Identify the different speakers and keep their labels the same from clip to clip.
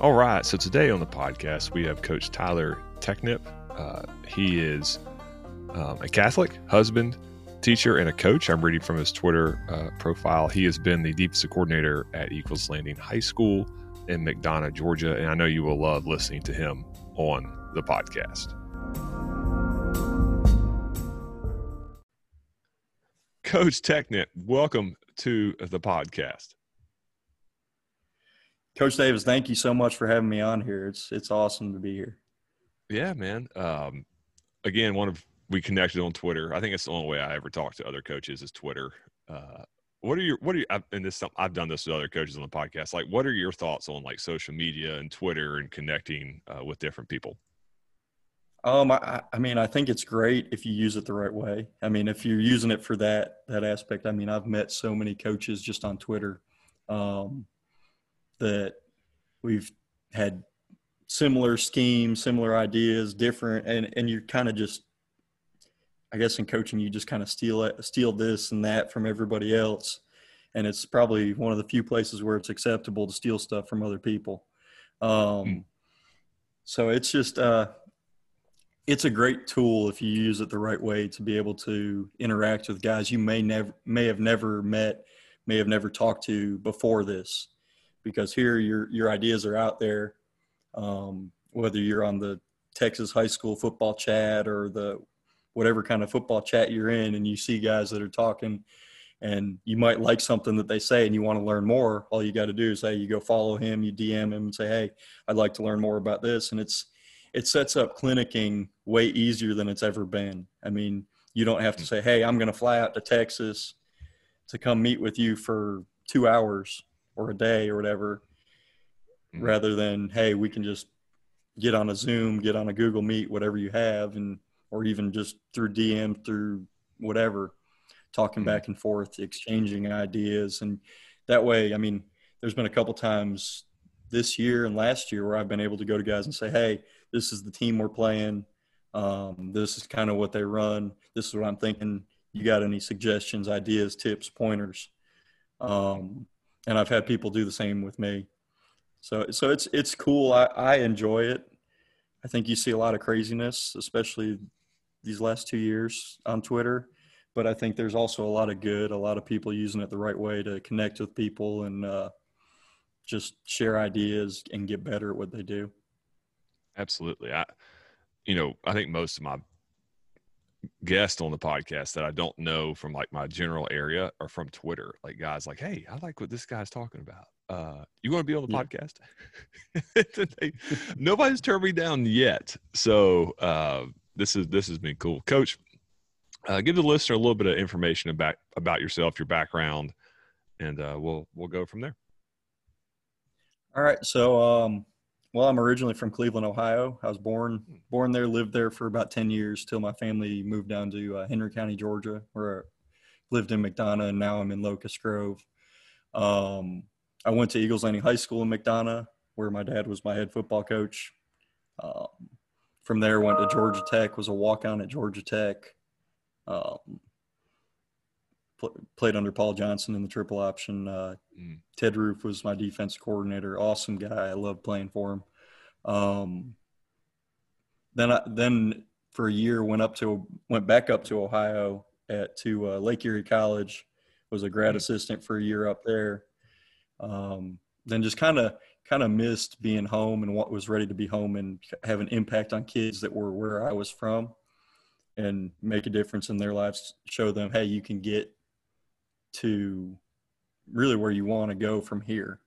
Speaker 1: All right. So today on the podcast, we have Coach Tyler Technip. Uh, he is um, a Catholic, husband, teacher, and a coach. I'm reading from his Twitter uh, profile. He has been the defensive coordinator at Eagles Landing High School in McDonough, Georgia. And I know you will love listening to him on the podcast. Coach Technip, welcome to the podcast.
Speaker 2: Coach Davis, thank you so much for having me on here. It's it's awesome to be here.
Speaker 1: Yeah, man. Um, again, one of we connected on Twitter. I think it's the only way I ever talk to other coaches is Twitter. Uh, what are your what are you and this I've done this with other coaches on the podcast. Like, what are your thoughts on like social media and Twitter and connecting uh, with different people?
Speaker 2: Um, I, I mean, I think it's great if you use it the right way. I mean, if you're using it for that that aspect, I mean, I've met so many coaches just on Twitter um, that we've had similar schemes, similar ideas, different, and and you're kind of just, I guess, in coaching, you just kind of steal it, steal this and that from everybody else, and it's probably one of the few places where it's acceptable to steal stuff from other people. Um, hmm. So it's just. Uh, it's a great tool if you use it the right way to be able to interact with guys you may never may have never met, may have never talked to before this, because here your your ideas are out there. Um, whether you're on the Texas high school football chat or the whatever kind of football chat you're in, and you see guys that are talking, and you might like something that they say and you want to learn more. All you got to do is say you go follow him, you DM him, and say, "Hey, I'd like to learn more about this," and it's it sets up clinicking way easier than it's ever been. I mean, you don't have to say, "Hey, I'm going to fly out to Texas to come meet with you for 2 hours or a day or whatever." Mm-hmm. Rather than, "Hey, we can just get on a Zoom, get on a Google Meet, whatever you have and or even just through DM through whatever, talking mm-hmm. back and forth, exchanging ideas and that way, I mean, there's been a couple times this year and last year where I've been able to go to guys and say, "Hey, this is the team we're playing. Um, this is kind of what they run. This is what I'm thinking. You got any suggestions, ideas, tips, pointers? Um, and I've had people do the same with me. So, so it's it's cool. I, I enjoy it. I think you see a lot of craziness, especially these last two years on Twitter. But I think there's also a lot of good, a lot of people using it the right way to connect with people and uh, just share ideas and get better at what they do.
Speaker 1: Absolutely. I, you know, I think most of my guests on the podcast that I don't know from like my general area or from Twitter. Like guys like, Hey, I like what this guy's talking about. Uh, you want to be on the yeah. podcast? nobody's turned me down yet. So, uh, this is, this has been cool. Coach, uh, give the listener a little bit of information about, about yourself, your background, and, uh, we'll, we'll go from there.
Speaker 2: All right. So, um, well, I'm originally from Cleveland, Ohio. I was born born there, lived there for about ten years till my family moved down to uh, Henry County, Georgia, where I lived in McDonough, and now I'm in Locust Grove. Um, I went to Eagles Landing High School in McDonough, where my dad was my head football coach. Um, from there, went to Georgia Tech, was a walk on at Georgia Tech. Um, played under Paul Johnson in the triple option. Uh, mm. Ted Roof was my defense coordinator. Awesome guy. I love playing for him. Um, then I, then for a year went up to went back up to Ohio at to uh, Lake Erie College. Was a grad mm. assistant for a year up there. Um, then just kind of kind of missed being home and what was ready to be home and have an impact on kids that were where I was from and make a difference in their lives show them hey you can get to really where you want to go from here,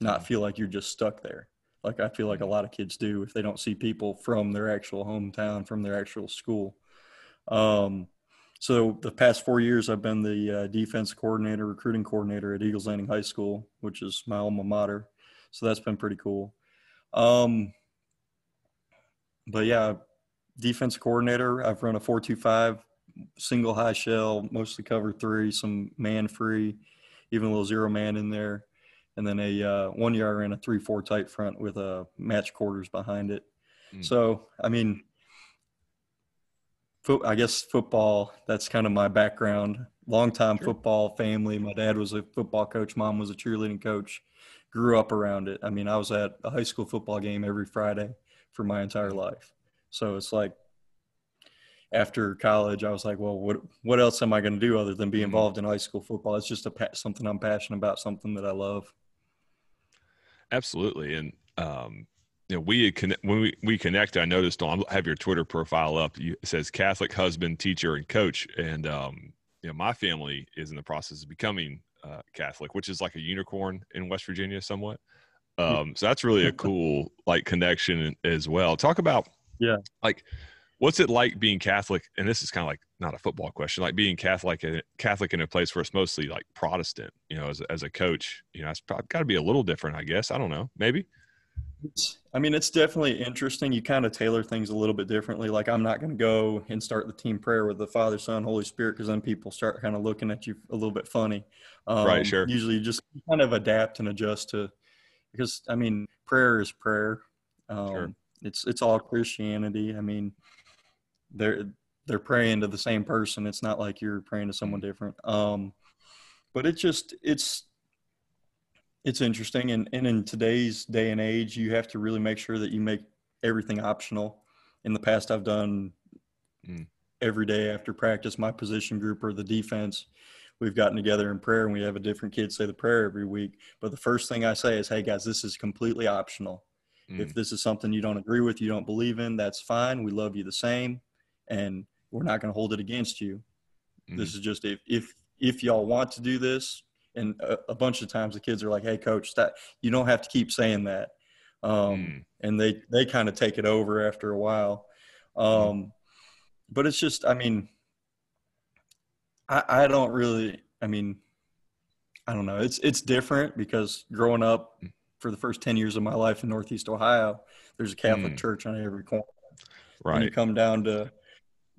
Speaker 2: not feel like you're just stuck there. Like I feel like a lot of kids do if they don't see people from their actual hometown, from their actual school. Um, so the past four years, I've been the uh, defense coordinator, recruiting coordinator at Eagles Landing High School, which is my alma mater. So that's been pretty cool. Um, but yeah, defense coordinator. I've run a four-two-five single high shell, mostly cover three, some man free, even a little zero man in there. And then a uh, one yard and a three four tight front with a match quarters behind it. Mm. So I mean, fo- I guess football. That's kind of my background. Longtime
Speaker 1: Sure.
Speaker 2: football family. My dad was a football coach. Mom was a cheerleading coach. Grew up around it. I mean, I was at a high school football game every Friday for my entire life. So it's like after college, I was like, well, what what else am I going to do other than be
Speaker 1: Mhm.
Speaker 2: involved in high school football? It's just a something I'm passionate about, something that I love.
Speaker 1: Absolutely, and um, you know, we had conne- when we we connected. I noticed on I have your Twitter profile up. You, it says Catholic husband, teacher, and coach. And um, you know, my family is in the process of becoming uh, Catholic, which is like a unicorn in West Virginia, somewhat. Um, so that's really a cool like connection as well. Talk about
Speaker 2: Yeah.
Speaker 1: like what's it like being Catholic? And this is kind of like not a football question, like being Catholic in, Catholic in a place where it's mostly like Protestant. You know, as a- as a coach, you know, it's got to be a little different, I guess. I don't know, maybe.
Speaker 2: I mean, it's definitely interesting. You kind of tailor things a little bit differently. Like, I'm not going to go and start the team prayer with the Father, Son, Holy Spirit, because then people start kind of looking at you a little bit funny. Um,
Speaker 1: Right, sure.
Speaker 2: Usually, you just kind of adapt and adjust to, because I mean, prayer is prayer. Um,
Speaker 1: Sure.
Speaker 2: It's it's all Christianity. I mean, they're they're praying to the same person. It's not like you're praying to someone
Speaker 1: Mm-hmm.
Speaker 2: different. Um, but it's just it's it's interesting and, and in today's day and age you have to really make sure that you make everything optional in the past i've done
Speaker 1: Mm.
Speaker 2: every day after practice my position group or the defense we've gotten together in prayer and we have a different kid say the prayer every week but the first thing i say is hey guys this is completely optional
Speaker 1: Mm.
Speaker 2: if this is something you don't agree with you don't believe in that's fine we love you the same and we're not going to hold it against you.
Speaker 1: Mm.
Speaker 2: this is just if if if y'all want to do this and a, a bunch of times the kids are like hey coach that you don't have to keep saying that. Um
Speaker 1: Mm.
Speaker 2: and they they kind of take it over after a while. Um but it's just i mean i i don't really i mean i don't know. It's it's different because growing up for the first 10 years of my life in northeast ohio there's a catholic
Speaker 1: Mm.
Speaker 2: church on every corner. And you come down to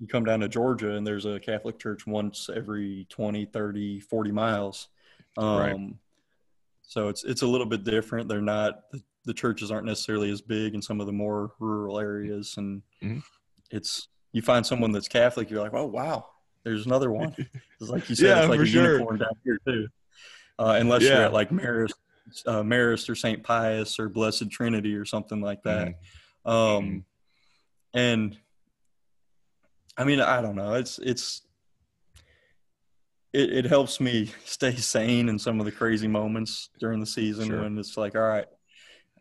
Speaker 2: you come down to georgia and there's a catholic church once every 20 30 40 miles um,
Speaker 1: Right.
Speaker 2: so it's it's a little bit different they're not the, the churches aren't necessarily as big in some of the more rural areas and
Speaker 1: Mhm.
Speaker 2: it's you find someone that's catholic you're like oh wow there's another one it's like you said
Speaker 1: Yeah,
Speaker 2: it's like a
Speaker 1: sure.
Speaker 2: unicorn down here too uh, unless you're at like Marist, uh, Marist or St. Pius or Blessed Trinity or something like that.
Speaker 1: Mhm.
Speaker 2: Um,
Speaker 1: Mhm.
Speaker 2: and I mean, I don't know. It's it's it, it helps me stay sane in some of the crazy moments during the season
Speaker 1: Sure.
Speaker 2: when it's like, all right,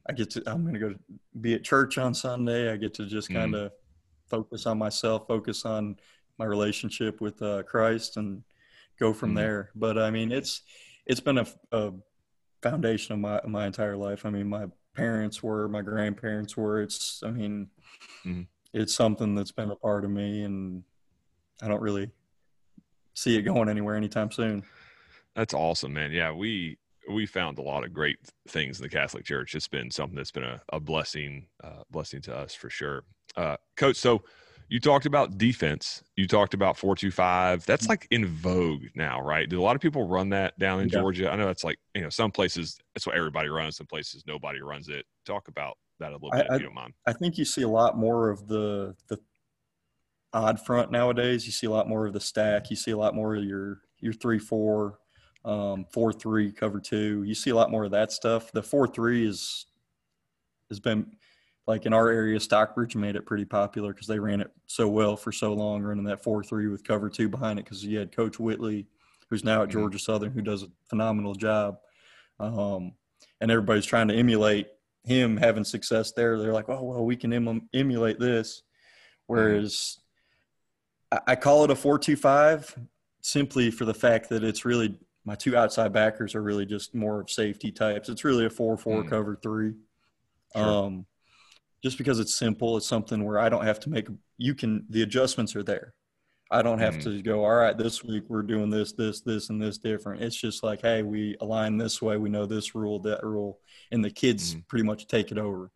Speaker 2: I get to I'm gonna go be at church on Sunday. I get to just
Speaker 1: Mhm.
Speaker 2: kind of focus on myself, focus on my relationship with uh, Christ, and go from
Speaker 1: Mhm.
Speaker 2: there. But I mean, it's it's been a, a foundation of my my entire life. I mean, my parents were, my grandparents were. It's I mean,
Speaker 1: Mhm.
Speaker 2: It's something that's been a part of me, and I don't really see it going anywhere anytime soon.
Speaker 1: That's awesome, man. Yeah, we we found a lot of great things in the Catholic Church. It's been something that's been a, a blessing, uh, blessing to us for sure. Uh, Coach, so you talked about defense. You talked about four two five. That's like in vogue now, right? Do a lot of people run that down in
Speaker 2: Yeah.
Speaker 1: Georgia? I know that's like you know some places that's what everybody runs. Some places nobody runs it. Talk about that a little
Speaker 2: I-
Speaker 1: bit
Speaker 2: I-
Speaker 1: if you don't mind.
Speaker 2: I think you see a lot more of the the odd front nowadays. You see a lot more of the stack. You see a lot more of your your three four, um, four three cover two. You see a lot more of that stuff. The four three is has been like in our area. Stockbridge made it pretty popular because they ran it so well for so long, running that four three with cover two behind it. Because you had Coach Whitley, who's now at
Speaker 1: Mhm.
Speaker 2: Georgia Southern, who does a phenomenal job. Um, and everybody's trying to emulate him having success there. They're like, oh well, we can em- emulate this. Whereas I, I call it a four-two-five simply for the fact that it's really my two outside backers are really just more of safety types. It's really a four-four
Speaker 1: Mm.
Speaker 2: cover three.
Speaker 1: Sure.
Speaker 2: Um, just because it's simple, it's something where I don't have to make. You can the adjustments are there. I don't have
Speaker 1: Mhm.
Speaker 2: to go. All right, this week we're doing this, this, this, and this different. It's just like, hey, we align this way. We know this rule, that rule, and the kids
Speaker 1: Mhm.
Speaker 2: pretty much take it over.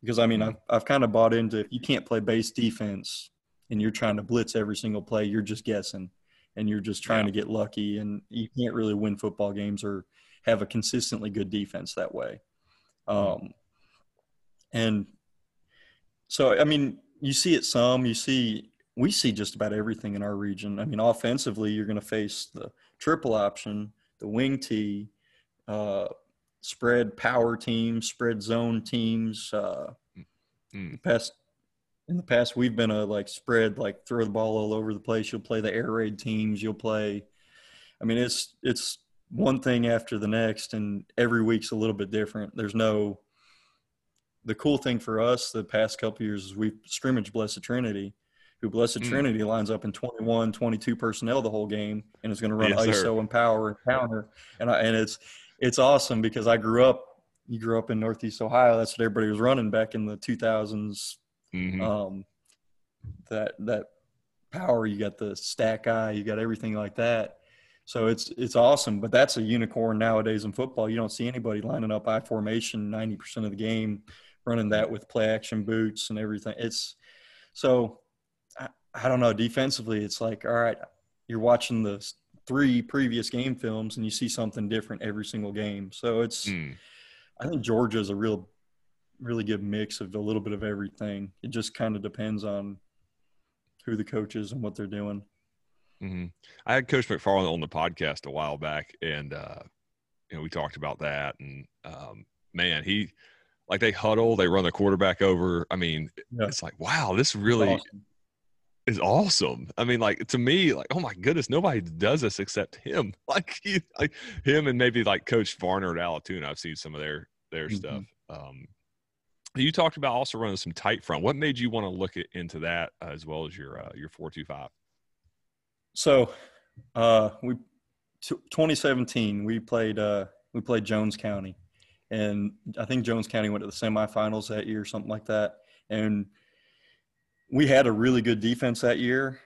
Speaker 2: Because I mean,
Speaker 1: Mhm.
Speaker 2: I've I've kind of bought into if you can't play base defense and you're trying to blitz every single play, you're just guessing, and you're just trying
Speaker 1: Yeah.
Speaker 2: to get lucky, and you can't really win football games or have a consistently good defense that way.
Speaker 1: Mhm.
Speaker 2: Um, and so, I mean, you see it some. You see we see just about everything in our region. I mean, offensively, you're going to face the triple option, the wing tee, uh, spread power teams, spread zone teams. Uh, mm. Past in the past, we've been a like spread, like throw the ball all over the place. You'll play the air raid teams. You'll play. I mean, it's it's one thing after the next, and every week's a little bit different. There's no. The cool thing for us the past couple years is we scrimmage Blessed Trinity, who Blessed mm. Trinity lines up in 21, 22 personnel the whole game and is going to run yes, ISO sir. and power and counter. And I, and it's it's awesome because I grew up. You grew up in Northeast Ohio. That's what everybody was running back in the 2000s. Mm-hmm. Um, that that power. You got the stack eye. You got everything like that. So it's it's awesome, but that's a unicorn nowadays in football. You don't see anybody lining up I formation ninety percent of the game, running that with play action boots and everything. It's so I, don't know. Defensively, it's like all right, you're watching the three previous game films and you see something different every single game. So it's mm. I think Georgia is a real really good mix of a little bit of everything. It just kind of depends on who the coach is and what they're doing.
Speaker 1: Mm-hmm. I had Coach McFarland on the podcast a while back, and uh, you know we talked about that. And um, man, he like they huddle, they run the quarterback over. I mean, yeah. it's like wow, this really awesome. Is awesome. I mean, like to me, like oh my goodness, nobody does this except him. Like, he, like him and maybe like Coach Varner at Allatoona. I've seen some of their their mm-hmm. stuff. Um, you talked about also running some tight front. What made you want to look at, into that uh, as well as your uh, your four two five?
Speaker 2: So, uh, we t- 2017 we played uh, we played Jones County, and I think Jones County went to the semifinals that year, something like that. And we had a really good defense that year,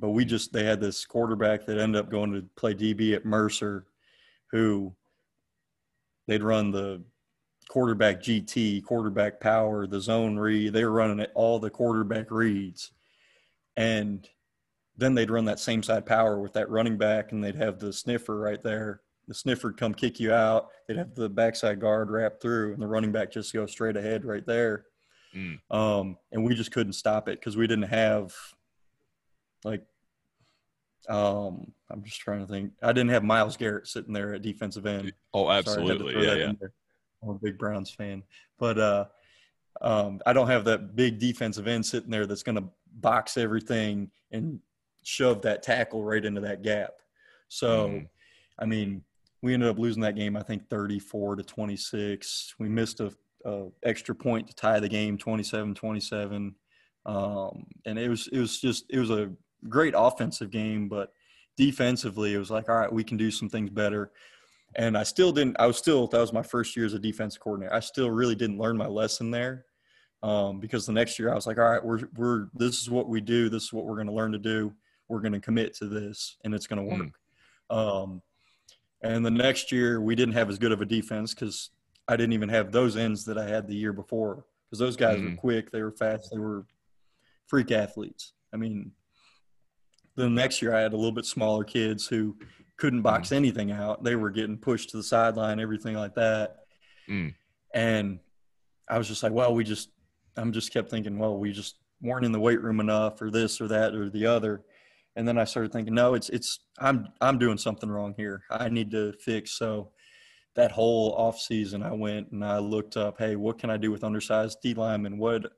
Speaker 2: but we just they had this quarterback that ended up going to play DB at Mercer, who they'd run the quarterback GT, quarterback power, the zone read. They were running all the quarterback reads. And then they'd run that same side power with that running back and they'd have the sniffer right there. The sniffer would come kick you out. They'd have the backside guard wrap through and the running back just go straight ahead right there. Mm. Um, and we just couldn't stop it because we didn't have like um, I'm just trying to think. I didn't have Myles Garrett sitting there at defensive end.
Speaker 1: Oh, absolutely. Sorry, yeah, yeah.
Speaker 2: I'm a big Browns fan, but uh, um, I don't have that big defensive end sitting there that's going to box everything and shove that tackle right into that gap. So, mm. I mean, we ended up losing that game, I think 34 to 26. We missed a, extra point to tie the game 27 27. Um, and it was, it was just, it was a great offensive game, but defensively, it was like, all right, we can do some things better. And I still didn't, I was still, that was my first year as a defense coordinator. I still really didn't learn my lesson there. Um, because the next year I was like, all right, we're, we're, this is what we do. This is what we're going to learn to do we're going to commit to this and it's going to work. Mm. Um, and the next year we didn't have as good of a defense because I didn't even have those ends that I had the year before because those guys mm. were quick, they were fast, they were freak athletes. I mean, the next year I had a little bit smaller kids who couldn't box mm. anything out. They were getting pushed to the sideline, everything like that. Mm. And I was just like, well, we just, I'm just kept thinking, well, we just weren't in the weight room enough or this or that or the other and then I started thinking, no, it's it's I'm I'm doing something wrong here. I need to fix. So that whole off season, I went and I looked up, hey, what can I do with undersized D linemen? What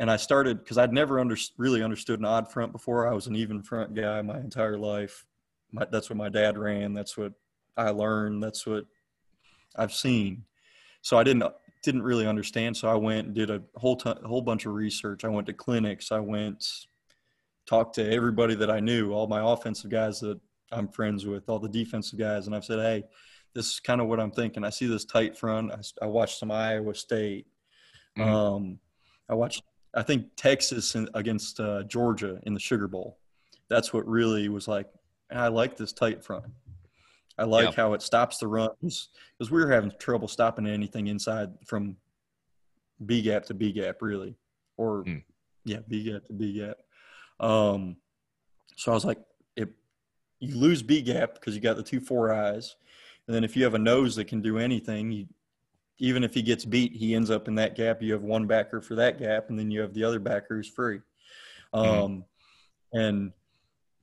Speaker 2: and I started because I'd never under, really understood an odd front before. I was an even front guy my entire life. My, that's what my dad ran. That's what I learned. That's what I've seen. So I didn't didn't really understand. So I went and did a whole ton, whole bunch of research. I went to clinics. I went talked to everybody that I knew, all my offensive guys that I'm friends with, all the defensive guys, and I've said, hey, this is kind of what I'm thinking. I see this tight front. I, I watched some Iowa State. Mm-hmm. Um, I watched, I think Texas in, against uh, Georgia in the Sugar Bowl. That's what really was like. I like this tight front. I like yep. how it stops the runs because we were having trouble stopping anything inside from B gap to B gap, really, or mm. yeah, B gap to B gap. Um, so I was like, if you lose B gap because you got the two four eyes, and then if you have a nose that can do anything, you even if he gets beat, he ends up in that gap. You have one backer for that gap, and then you have the other backer who's free. Mm-hmm. Um, And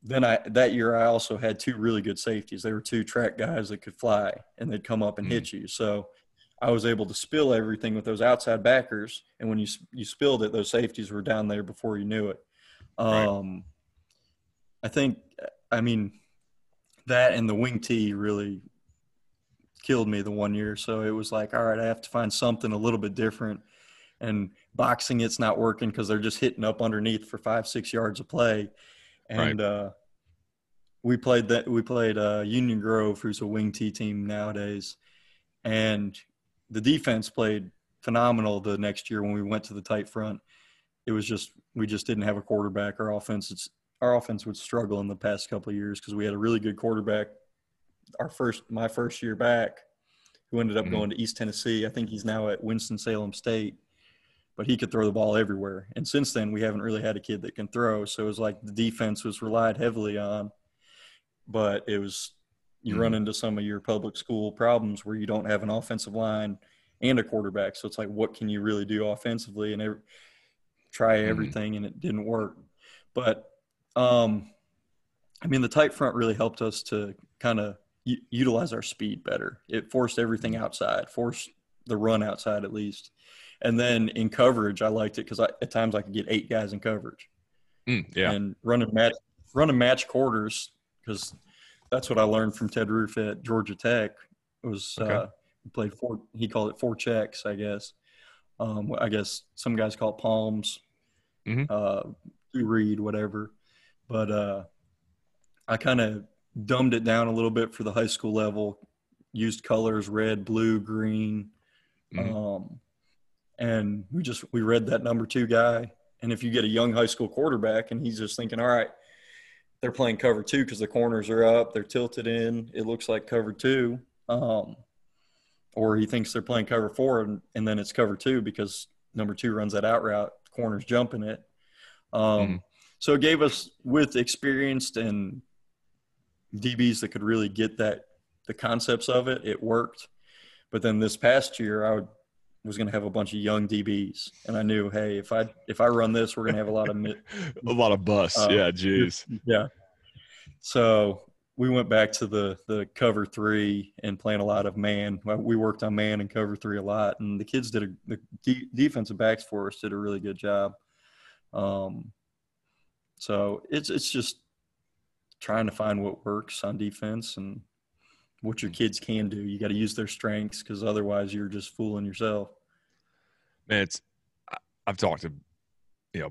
Speaker 2: then I that year I also had two really good safeties. They were two track guys that could fly and they'd come up and mm. hit you. So I was able to spill everything with those outside backers, and when you you spilled it, those safeties were down there before you knew it. Um, right. I think, I mean, that and the wing tee really killed me the one year. So it was like, all right, I have to find something a little bit different. And boxing, it's not working because they're just hitting up underneath for five, six yards of play. And right. uh, we played that. We played uh, Union Grove, who's a wing T team nowadays, and the defense played phenomenal the next year when we went to the tight front. It was just we just didn't have a quarterback. Our offense, it's, our offense would struggle in the past couple of years because we had a really good quarterback. Our first, my first year back, who ended up mm-hmm. going to East Tennessee. I think he's now at Winston Salem State, but he could throw the ball everywhere. And since then, we haven't really had a kid that can throw. So it was like the defense was relied heavily on, but it was you mm-hmm. run into some of your public school problems where you don't have an offensive line and a quarterback. So it's like, what can you really do offensively? And every, try mm-hmm. everything, mm-hmm. and it didn't work. But um, I mean, the tight front really helped us to kind of u- utilize our speed better. It forced everything outside, forced the run outside at least. And then in coverage, I liked it because at times I could get eight guys in coverage.
Speaker 1: Mm, yeah.
Speaker 2: And running match running match quarters because that's what I learned from Ted Roof at Georgia Tech. It was okay. uh, he played four. He called it four checks, I guess. Um, I guess some guys call it palms, mm-hmm. uh, read whatever. But uh, I kind of dumbed it down a little bit for the high school level. Used colors red, blue, green, mm-hmm. um, and we just we read that number two guy. And if you get a young high school quarterback and he's just thinking, all right, they're playing cover two because the corners are up, they're tilted in, it looks like cover two. Um, or he thinks they're playing cover four and, and then it's cover two because number two runs that out route, corners jumping it. Um, mm-hmm. So it gave us, with experienced and DBs that could really get that, the concepts of it, it worked. But then this past year, I would, was going to have a bunch of young DBs, and I knew, hey, if I if I run this, we're going to have a lot of
Speaker 1: a lot of busts. Uh, yeah, jeez.
Speaker 2: Yeah. So we went back to the the cover three and playing a lot of man. We worked on man and cover three a lot, and the kids did a the de- defensive backs for us did a really good job. Um, so it's it's just trying to find what works on defense and what your kids can do. You got to use their strengths because otherwise you're just fooling yourself.
Speaker 1: Man, it's I've talked to you know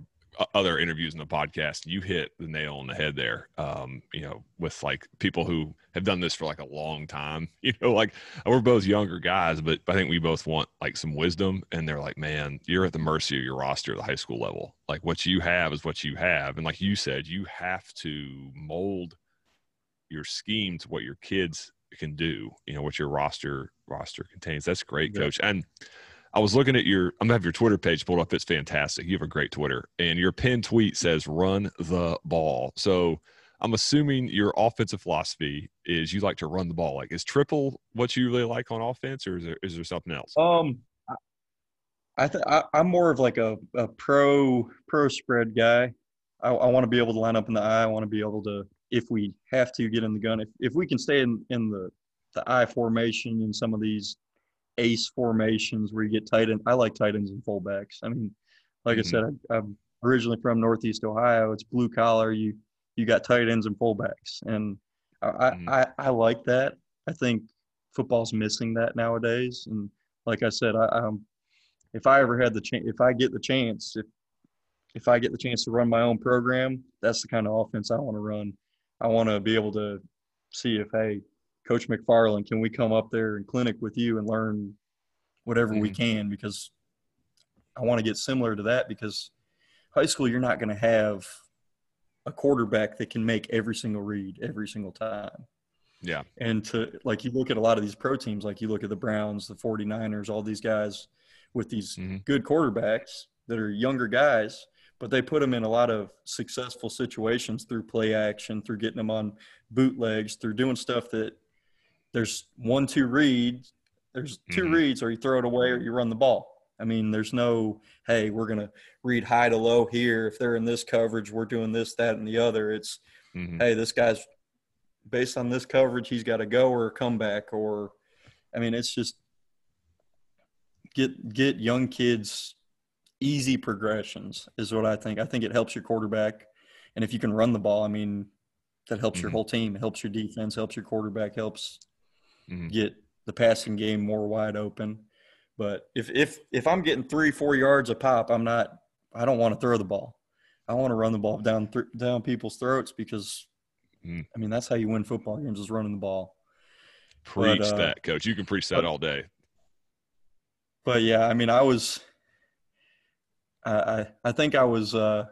Speaker 1: other interviews in the podcast, you hit the nail on the head there. Um, you know, with like people who have done this for like a long time. You know, like we're both younger guys, but I think we both want like some wisdom. And they're like, man, you're at the mercy of your roster at the high school level. Like what you have is what you have, and like you said, you have to mold your scheme to what your kids can do. You know, what your roster roster contains. That's great, yeah. coach. And I was looking at your, I'm gonna have your Twitter page pulled up. It's fantastic. You have a great Twitter, and your pinned tweet says "Run the ball." So I'm assuming your offensive philosophy is you like to run the ball. Like, is triple what you really like on offense, or is there is there something else?
Speaker 2: Um, I th- I, am more of like a, a pro pro spread guy. I, I want to be able to line up in the eye. I want to be able to, if we have to, get in the gun. If if we can stay in in the the I formation in some of these ace formations where you get tight end. I like tight ends and fullbacks. I mean, like mm-hmm. I said, I, am originally from Northeast Ohio. It's blue collar. You you got tight ends and fullbacks, and I, mm-hmm. I, I like that. I think football's missing that nowadays. And like I said, I, um, if I ever had the chance, if I get the chance, if if I get the chance to run my own program, that's the kind of offense I want to run. I want to be able to see if hey, Coach McFarland, can we come up there and clinic with you and learn whatever mm-hmm. we can? Because I want to get similar to that because high school, you're not going to have a quarterback that can make every single read every single time.
Speaker 1: Yeah.
Speaker 2: And to like you look at a lot of these pro teams, like you look at the Browns, the 49ers, all these guys with these mm-hmm. good quarterbacks that are younger guys, but they put them in a lot of successful situations through play action, through getting them on bootlegs, through doing stuff that there's one two reads there's 2 mm-hmm. reads or you throw it away or you run the ball I mean, there's no, hey, we're going to read high to low here. If they're in this coverage, we're doing this, that, and the other. It's, mm-hmm. hey, this guy's based on this coverage, he's got to go or come back. Or, I mean, it's just get get young kids easy progressions is what I think. I think it helps your quarterback, and if you can run the ball, I mean, that helps mm-hmm. your whole team. It helps your defense, helps your quarterback, helps mm-hmm. get the passing game more wide open. But if if if I'm getting three four yards a pop, I'm not. I don't want to throw the ball. I want to run the ball down th- down people's throats because, mm. I mean, that's how you win football games is running the ball.
Speaker 1: Preach but, uh, that, coach. You can preach that but, all day.
Speaker 2: But yeah, I mean, I was. I I think I was. uh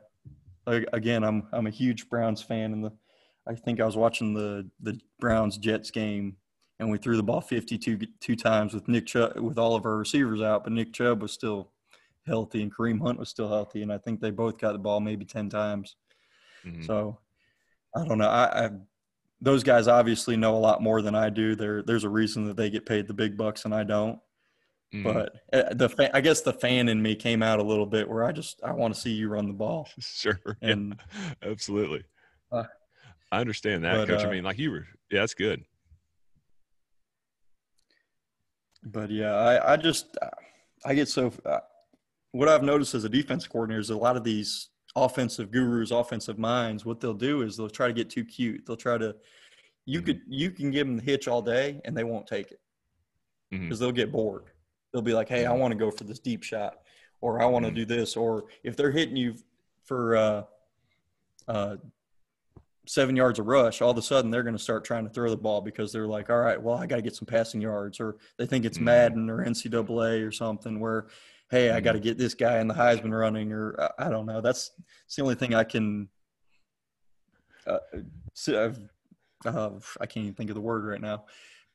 Speaker 2: Again, I'm I'm a huge Browns fan, and the I think I was watching the the Browns Jets game and we threw the ball 52 two times with Nick Chubb, with all of our receivers out, but Nick Chubb was still healthy and Kareem Hunt was still healthy, and I think they both got the ball maybe 10 times. Mm-hmm. So I don't know. I, I, those guys obviously know a lot more than I do. There, there's a reason that they get paid the big bucks and I don't. Mm-hmm. But uh, the fan, I guess the fan in me came out a little bit where I just I want to see you run the ball.
Speaker 1: Sure, and yeah, absolutely. Uh, I understand that, but, coach. Uh, I mean, like you were, yeah, that's good.
Speaker 2: But yeah, I, I just I get so uh, what I've noticed as a defense coordinator is a lot of these offensive gurus, offensive minds. What they'll do is they'll try to get too cute. They'll try to you mm-hmm. could you can give them the hitch all day and they won't take it because mm-hmm. they'll get bored. They'll be like, "Hey, I mm-hmm. want to go for this deep shot," or "I want to mm-hmm. do this," or if they're hitting you for uh, uh, seven yards of rush, all of a sudden they're going to start trying to throw the ball because they're like, all right, well, I got to get some passing yards, or they think it's mm-hmm. Madden or NCAA or something where, hey, I got to mm-hmm. get this guy in the Heisman running, or I don't know. That's, that's the only thing I can. Uh, uh, I can't even think of the word right now,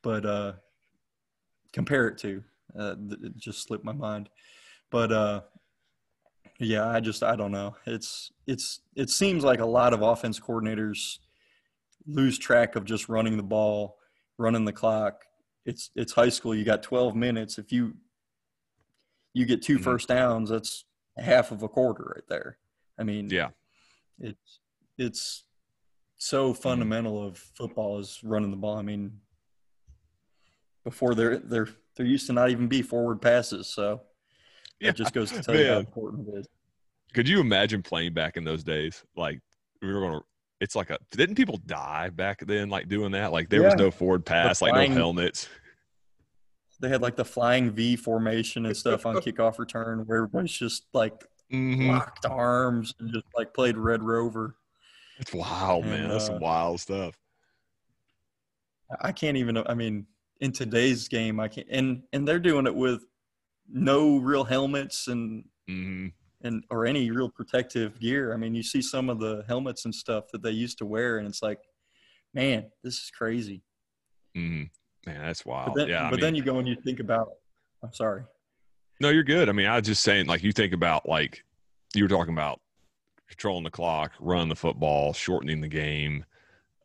Speaker 2: but uh, compare it to. Uh, it just slipped my mind, but uh, yeah, I just I don't know. It's it's it seems like a lot of offense coordinators lose track of just running the ball, running the clock. It's it's high school. You got 12 minutes. If you you get 2 mm-hmm. first downs, that's half of a quarter right there. I mean,
Speaker 1: yeah,
Speaker 2: it's it's so mm-hmm. fundamental of football is running the ball. I mean, before there there there used to not even be forward passes, so yeah. It just goes to tell Man. you how important it is.
Speaker 1: Could you imagine playing back in those days? Like we were gonna it's like a didn't people die back then like doing that? Like there yeah. was no forward pass, flying, like no helmets.
Speaker 2: They had like the flying V formation and stuff on kickoff return where everybody's just like mm-hmm. locked arms and just like played Red Rover.
Speaker 1: It's wild, and, man. That's uh, some wild stuff.
Speaker 2: I can't even I mean, in today's game, I can't and and they're doing it with no real helmets and mm-hmm. and or any real protective gear. I mean, you see some of the helmets and stuff that they used to wear, and it's like, man, this is crazy.
Speaker 1: Mm-hmm. Man, that's wild.
Speaker 2: But then,
Speaker 1: yeah,
Speaker 2: but mean, then you go and you think about. I'm sorry.
Speaker 1: No, you're good. I mean, I was just saying, like, you think about like you were talking about controlling the clock, running the football, shortening the game.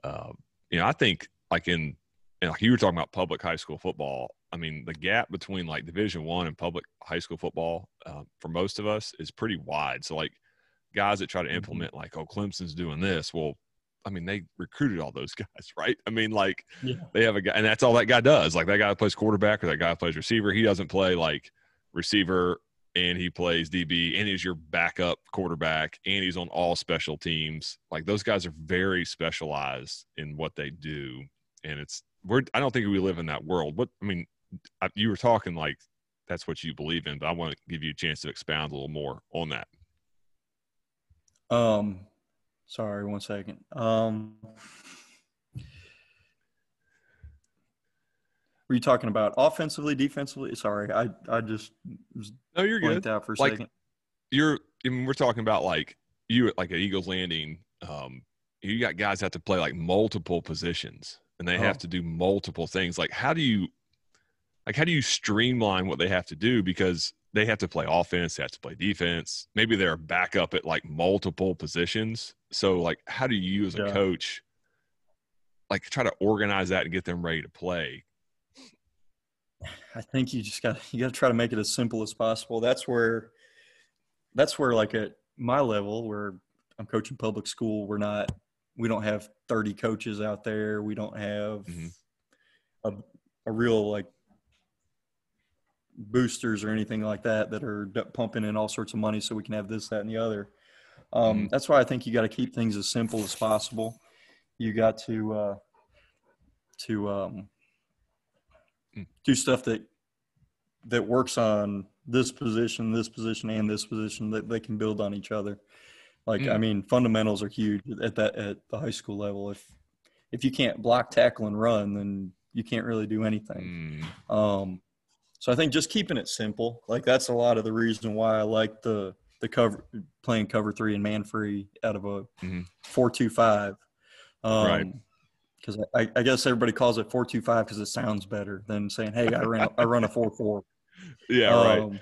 Speaker 1: Uh, you know, I think like in and like you were talking about public high school football. I mean, the gap between like Division One and public high school football uh, for most of us is pretty wide. So like guys that try to mm-hmm. implement like, oh, Clemson's doing this. Well, I mean, they recruited all those guys, right? I mean, like yeah. they have a guy, and that's all that guy does. Like that guy plays quarterback or that guy plays receiver. He doesn't play like receiver and he plays DB and he's your backup quarterback and he's on all special teams. Like those guys are very specialized in what they do. And it's, we're, I don't think we live in that world. What, I mean, you were talking like that's what you believe in, but I want to give you a chance to expound a little more on that.
Speaker 2: Um, sorry, one second. Um, were you talking about offensively, defensively? Sorry, I I just was
Speaker 1: no, you're good.
Speaker 2: Out for a
Speaker 1: like,
Speaker 2: second.
Speaker 1: You're. I mean, we're talking about like you at like at Eagles Landing. Um, you got guys have to play like multiple positions, and they oh. have to do multiple things. Like, how do you like how do you streamline what they have to do because they have to play offense they have to play defense maybe they're back up at like multiple positions so like how do you as a yeah. coach like try to organize that and get them ready to play
Speaker 2: I think you just got you got to try to make it as simple as possible. That's where that's where like at my level where I'm coaching public school, we're not we don't have 30 coaches out there. We don't have mm-hmm. a a real like boosters or anything like that that are pumping in all sorts of money so we can have this, that, and the other. Um, mm-hmm. That's why I think you got to keep things as simple as possible. You got to uh, to um, mm. do stuff that that works on this position, this position, and this position that they can build on each other. Like mm. I mean, fundamentals are huge at that at the high school level. If if you can't block, tackle, and run, then you can't really do anything. Mm. Um, so I think just keeping it simple, like that's a lot of the reason why I like the the cover playing cover three and man free out of a mm-hmm. four two five. Um, right. Because I, I, guess everybody calls it four two five because it sounds better than saying, "Hey, I run I run a four four.
Speaker 1: Yeah, um,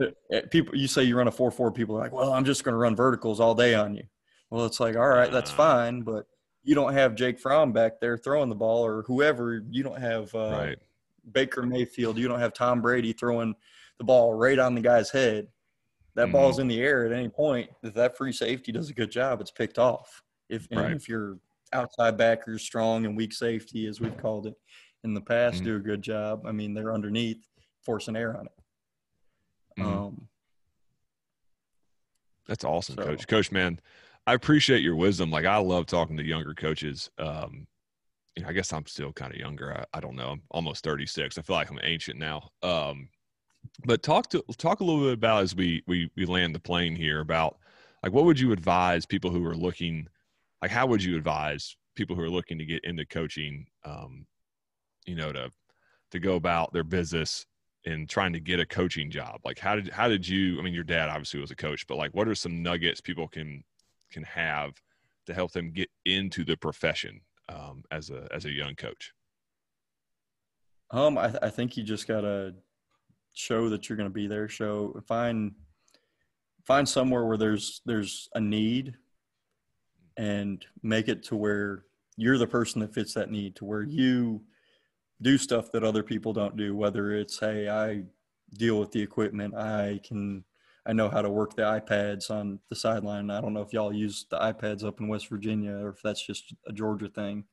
Speaker 2: right. Eh, people, you say you run a four four. People are like, "Well, I'm just going to run verticals all day on you." Well, it's like, all right, that's uh, fine, but you don't have Jake Fromm back there throwing the ball or whoever. You don't have uh, right. Baker Mayfield. You don't have Tom Brady throwing the ball right on the guy's head. That mm-hmm. ball's in the air at any point. If that free safety does a good job, it's picked off. If right. if your outside backers, strong and weak safety, as we've called it in the past, mm-hmm. do a good job. I mean, they're underneath, forcing air on it. Mm-hmm. Um,
Speaker 1: That's awesome, so. Coach. Coach, man, I appreciate your wisdom. Like I love talking to younger coaches. Um, you know, I guess I'm still kind of younger. I, I, don't know. I'm almost 36. I feel like I'm ancient now. Um, but talk to talk a little bit about as we we we land the plane here about like what would you advise people who are looking like how would you advise people who are looking to get into coaching um, you know to to go about their business and trying to get a coaching job like how did how did you i mean your dad obviously was a coach but like what are some nuggets people can can have to help them get into the profession um, as a as a young coach?
Speaker 2: Um, I, th- I think you just gotta show that you're going to be there. Show find find somewhere where there's there's a need, and make it to where you're the person that fits that need. To where you do stuff that other people don't do. Whether it's hey, I deal with the equipment, I can I know how to work the iPads on the sideline. I don't know if y'all use the iPads up in West Virginia or if that's just a Georgia thing.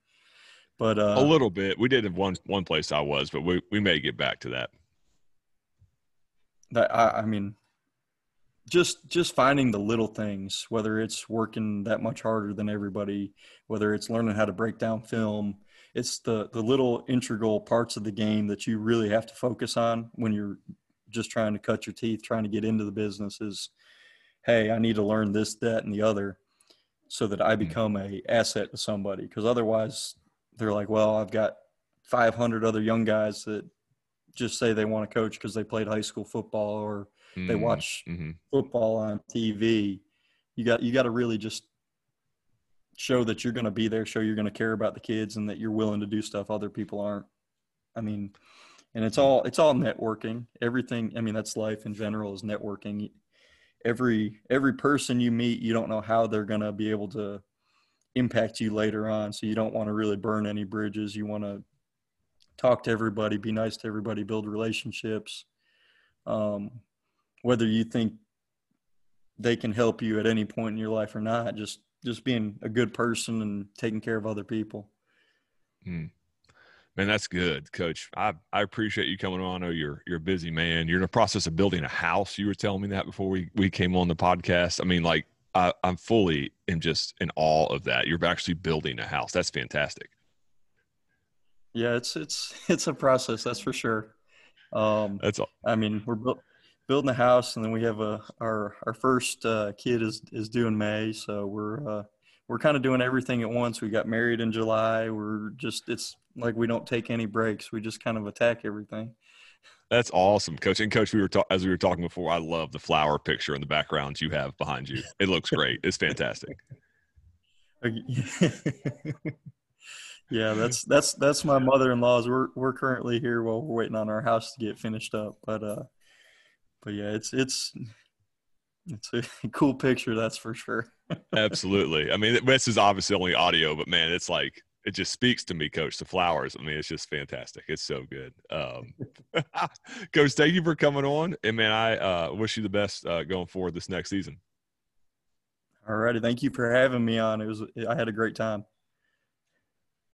Speaker 2: But uh,
Speaker 1: a little bit. We did in one one place I was, but we we may get back to that.
Speaker 2: That I, I mean, just just finding the little things, whether it's working that much harder than everybody, whether it's learning how to break down film, it's the the little integral parts of the game that you really have to focus on when you're just trying to cut your teeth, trying to get into the business is, hey, I need to learn this, that, and the other so that I hmm. become a asset to somebody. Because otherwise they're like, well, I've got 500 other young guys that just say they want to coach because they played high school football or mm-hmm. they watch mm-hmm. football on TV. You got you got to really just show that you're going to be there, show you're going to care about the kids, and that you're willing to do stuff other people aren't. I mean, and it's all it's all networking. Everything i mean that's life in general is networking. Every every person you meet you don't know how they're going to be able to impact you later on. So you don't want to really burn any bridges. You want to talk to everybody be nice to everybody build relationships. Um, whether you think they can help you at any point in your life or not just just being a good person and taking care of other people.
Speaker 1: Mm. Man, that's good, Coach. I, I appreciate you coming on. I know you're you're a busy man. You're in the process of building a house. You were telling me that before we, we came on the podcast. I mean, like I, I'm fully in just in awe of that. You're actually building a house. That's fantastic.
Speaker 2: Yeah, it's it's it's a process. That's for sure. Um, that's all. I mean, we're bu- building a house, and then we have a our our first uh, kid is is due in May, so we're uh, we're kind of doing everything at once. We got married in July. We're just it's like we don't take any breaks. We just kind of attack everything.
Speaker 1: That's awesome, Coach. And Coach, we were ta- as we were talking before. I love the flower picture in the background you have behind you. It looks great. It's fantastic.
Speaker 2: yeah, that's that's that's my mother-in-law's. We're we're currently here while we're waiting on our house to get finished up. But uh, but yeah, it's it's it's a cool picture, that's for sure.
Speaker 1: Absolutely. I mean, this is obviously only audio, but man, it's like it just speaks to me, Coach. The flowers. I mean, it's just fantastic. It's so good. Um, Coach, thank you for coming on, and man, I uh, wish you the best uh, going forward this next season.
Speaker 2: All righty, thank you for having me on. It was I had a great time.